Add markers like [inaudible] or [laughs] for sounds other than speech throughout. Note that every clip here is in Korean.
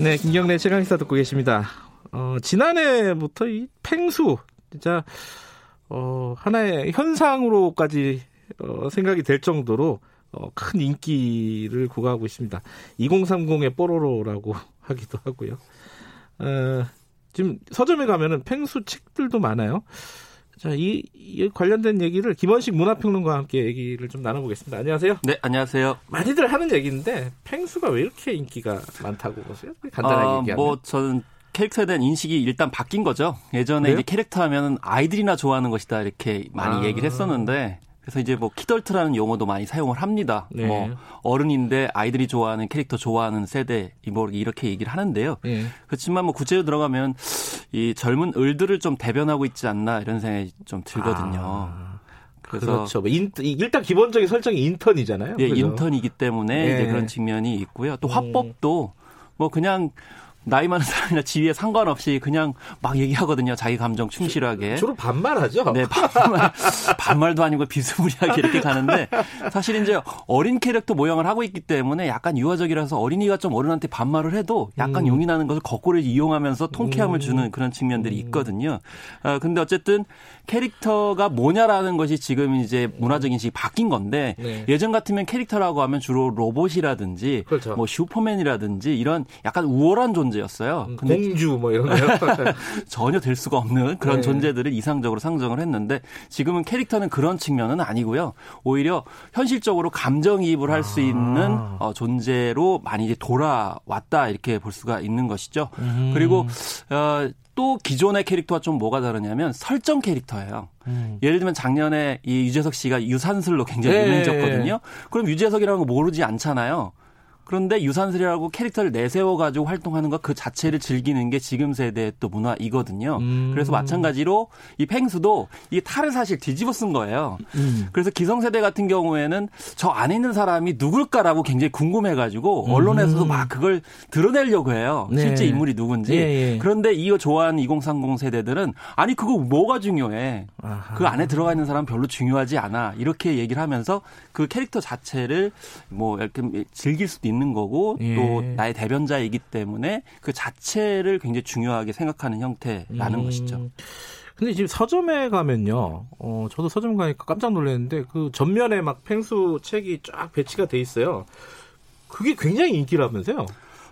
네, 김경래 최강 시사 듣고 계십니다. 어, 지난해부터 이 팽수 진짜 어, 하나의 현상으로까지 어, 생각이 될 정도로 어, 큰 인기를 구가하고 있습니다. 2030의 뽀로로라고 [laughs] 하기도 하고요. 어, 지금 서점에 가면은 팽수 책들도 많아요. 자, 이, 이, 관련된 얘기를 김원식 문화평론가와 함께 얘기를 좀 나눠보겠습니다. 안녕하세요. 네, 안녕하세요. 많이들 하는 얘기인데 팽수가 왜 이렇게 인기가 많다고 보세요? 간단하게 어, 얘기하면. 뭐 저는 캐릭터에 대한 인식이 일단 바뀐 거죠. 예전에? 이제 캐릭터 하면 아이들이나 좋아하는 것이다 이렇게 많이 아. 얘기를 했었는데 그래서 이제 뭐 키덜트라는 용어도 많이 사용을 합니다. 네. 뭐 어른인데 아이들이 좋아하는 캐릭터 좋아하는 세대 뭐 이렇게 얘기를 하는데요. 네. 그렇지만 뭐 구체로 들어가면 이 젊은 을들을 좀 대변하고 있지 않나 이런 생각이 좀 들거든요. 아. 그래서 그렇죠. 뭐 인, 일단 기본적인 설정이 인턴이잖아요. 예, 그렇죠? 인턴이기 때문에 네. 이제 그런 측면이 있고요. 또 음. 화법도 뭐 그냥 나이 많은 사람이나 지위에 상관없이 그냥 막 얘기하거든요. 자기 감정 충실하게. 주로 반말하죠. 네, 반말. 반말도 아니고 비스무리하게 이렇게 가는데 사실 이제 어린 캐릭터 모양을 하고 있기 때문에 약간 유아적이라서 어린이가 좀 어른한테 반말을 해도 약간 음. 용이 나는 것을 거꾸로 이용하면서 통쾌함을 음. 주는 그런 측면들이 음. 있거든요. 아, 근데 어쨌든 캐릭터가 뭐냐라는 것이 지금 이제 문화적 인식이 바뀐 건데 네. 예전 같으면 캐릭터라고 하면 주로 로봇이라든지 그렇죠. 뭐 슈퍼맨이라든지 이런 약간 우월한 존재 였어요. 음, 근데 공주 뭐 이런 거요. [laughs] 전혀 될 수가 없는 그런 네. 존재들을 이상적으로 상정을 했는데 지금은 캐릭터는 그런 측면은 아니고요. 오히려 현실적으로 감정이입을 할수 아. 있는 어, 존재로 많이 이제 돌아왔다 이렇게 볼 수가 있는 것이죠. 음. 그리고 어, 또 기존의 캐릭터와 좀 뭐가 다르냐면 설정 캐릭터예요. 음. 예를 들면 작년에 이 유재석 씨가 유산슬로 굉장히 네. 유명해졌거든요. 그럼 유재석이라는 거 모르지 않잖아요. 그런데 유산슬이라고 캐릭터를 내세워 가지고 활동하는 것 그 자체를 즐기는 게 지금 세대의 또 문화이거든요. 음. 그래서 마찬가지로 이 팽수도 이 탈을 사실 뒤집어 쓴 거예요. 음. 그래서 기성세대 같은 경우에는 저 안에 있는 사람이 누굴까라고 굉장히 궁금해 가지고 음. 언론에서도 막 그걸 드러내려고 해요. 네. 실제 인물이 누군지. 예, 예. 그런데 이거 좋아하는 2030 세대들은 아니 그거 뭐가 중요해. 아하. 그 안에 들어가 있는 사람 별로 중요하지 않아. 이렇게 얘기를 하면서 그 캐릭터 자체를 뭐 이렇게 즐길 수도 있는 거고 예. 또 나의 대변자이기 때문에 그 자체를 굉장히 중요하게 생각하는 형태라는 음. 것이죠. 근데 지금 서점에 가면요, 어, 저도 서점 가니까 깜짝 놀랐는데 그 전면에 막 펭수 책이 쫙 배치가 돼 있어요. 그게 굉장히 인기라면서요?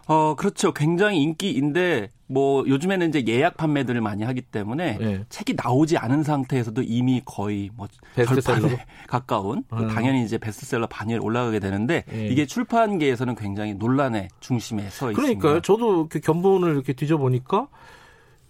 어, 그렇죠. 굉장히 인기인데 뭐 요즘에는 이제 예약 판매들을 많이 하기 때문에 네. 책이 나오지 않은 상태에서도 이미 거의 뭐 절판에 [laughs] 가까운 음. 당연히 이제 베스트셀러 반열에 올라가게 되는데 네. 이게 출판계에서는 굉장히 논란의 중심에 서 있습니다. 그러니까요. 저도 그 견본을 이렇게 뒤져보니까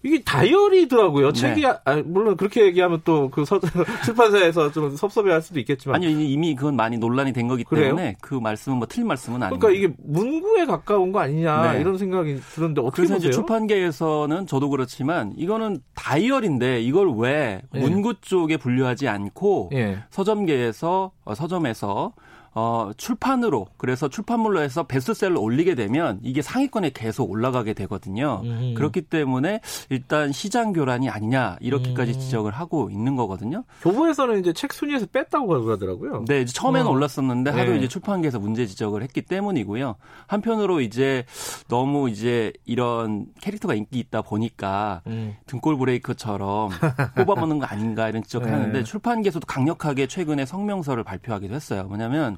이게 다이어리더라고요. 네. 책이 아, 물론 그렇게 얘기하면 또 그 [laughs] 출판사에서 좀 섭섭해할 수도 있겠지만 아니요 이미 그건 많이 논란이 된 거기 때문에 그래요? 그 말씀은 뭐 틀린 말씀은 아니에요. 그러니까 이게 문구에 가까운 거 아니냐 네. 이런 생각이 드는데 어떻게 그래서 보세요? 이제 출판계에서는 저도 그렇지만 이거는 다이어리인데 이걸 왜 네. 문구 쪽에 분류하지 않고 네. 서점계에서 어, 서점에서 어, 출판으로 그래서 출판물로 해서 베스트셀러 올리게 되면 이게 상위권에 계속 올라가게 되거든요. 음. 그렇기 때문에 일단 시장 교란이 아니냐 이렇게까지 음. 지적을 하고 있는 거거든요. 교보에서는 이제 책 순위에서 뺐다고 그러더라고요. 네, 처음에는 어. 올랐었는데 하도 네. 이제 출판계에서 문제 지적을 했기 때문이고요. 한편으로 이제 너무 이제 이런 캐릭터가 인기 있다 보니까 음. 등골 브레이크처럼 [laughs] 뽑아보는 거 아닌가 이런 지적을 네. 하는데 출판계에서도 강력하게 최근에 성명서를 발표하기도 했어요. 뭐냐면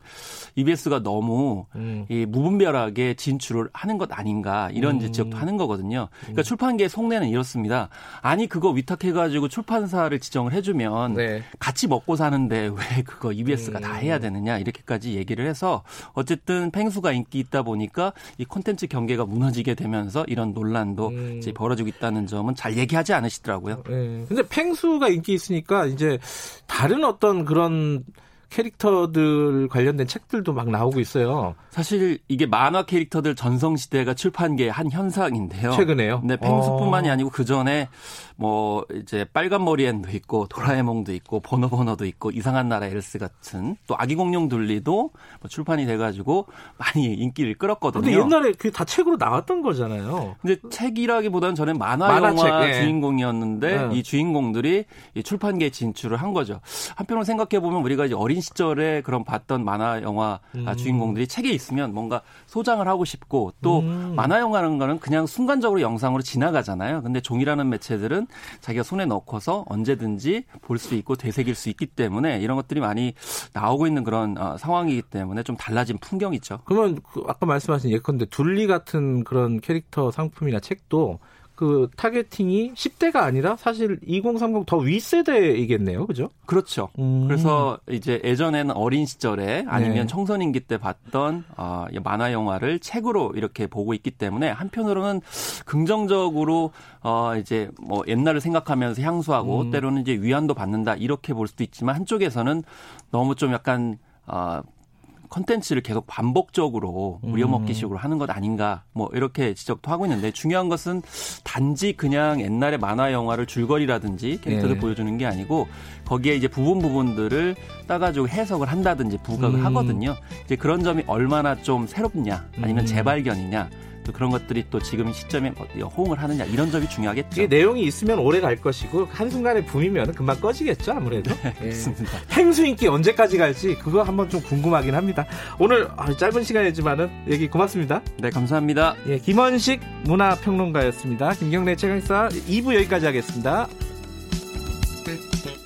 EBS가 너무 음. 이 무분별하게 진출을 하는 것 아닌가 이런 음. 지적도 하는 거거든요. 그러니까 음. 출판계 속내는 이렇습니다. 아니 그거 위탁해가지고 출판사를 지정을 해주면 네. 같이 먹고 사는데 [laughs] 왜 그거 EBS가 다 해야 음. 되느냐 이렇게까지 얘기를 해서 어쨌든 팽수가 인기 있다 보니까 이 콘텐츠 경계가 무너지게 되면서 이런 논란도 음. 이제 벌어지고 있다는 점은 잘 얘기하지 않으시더라고요. 네. 근데 팽수가 인기 있으니까 이제 다른 어떤 그런 캐릭터들 관련된 책들도 막 나오고 있어요. 사실 이게 만화 캐릭터들 전성 시대가 출판계의 한 현상인데요. 최근에요? 네, 펭수뿐만이 어. 아니고 그 전에 뭐 이제 빨간 머리 앤도 있고 도라에몽도 있고 버너버너도 있고 이상한 나라 엘스 같은 또 아기 공룡 둘리도 뭐 출판이 돼가지고 많이 인기를 끌었거든요. 근데 옛날에 그게 다 책으로 나왔던 거잖아요. 근데 책이라기보다는 저는 만화 만화책, 영화 예. 주인공이었는데 예. 이 주인공들이 이 출판계에 진출을 한 거죠. 한편으로 생각해 보면 우리가 이제 어린 시절에 그런 봤던 만화 영화 음. 주인공들이 책에 있으면 뭔가 소장을 하고 싶고 또 음. 만화 영화라는 거는 그냥 순간적으로 영상으로 지나가잖아요. 근데 종이라는 매체들은 자기가 손에 넣고서 언제든지 볼 수 있고 되새길 수 있기 때문에 이런 것들이 많이 나오고 있는 그런 어, 상황이기 때문에 좀 달라진 풍경이죠. 그러면 그 아까 말씀하신 예컨대 둘리 같은 그런 캐릭터 상품이나 책도 그 타겟팅이 10대가 아니라 사실 2030 더 윗세대이겠네요. 그죠? 그렇죠. 음. 그래서 이제 예전에는 어린 시절에 아니면 네. 청소년기 때 봤던 어, 만화 영화를 책으로 이렇게 보고 있기 때문에 한편으로는 긍정적으로 어 이제 뭐 옛날을 생각하면서 향수하고 음. 때로는 이제 위안도 받는다 이렇게 볼 수도 있지만 한쪽에서는 너무 좀 약간 어 컨텐츠를 계속 반복적으로 우려먹기식으로 하는 것 아닌가 뭐 이렇게 지적도 하고 있는데 중요한 것은 단지 그냥 옛날의 만화 영화를 줄거리라든지 캐릭터를 네. 보여주는 게 아니고 거기에 이제 부분 부분들을 따가지고 해석을 한다든지 부각을 음. 하거든요. 이제 그런 점이 얼마나 좀 새롭냐 아니면 음. 재발견이냐 또 그런 것들이 또 지금 시점에 호응을 하느냐 이런 점이 중요하겠죠. 이게 내용이 있으면 오래 갈 것이고 한순간에 붐이면 금방 꺼지겠죠 아무래도. [laughs] 네, 그렇습니다. 예. 행수 인기 언제까지 갈지 그거 한번 좀 궁금하긴 합니다. 오늘 아, 짧은 시간이지만은 얘기 고맙습니다. 네 감사합니다. 예, 김원식 문화평론가였습니다. 김경래 최강사 2부 여기까지 하겠습니다. 네.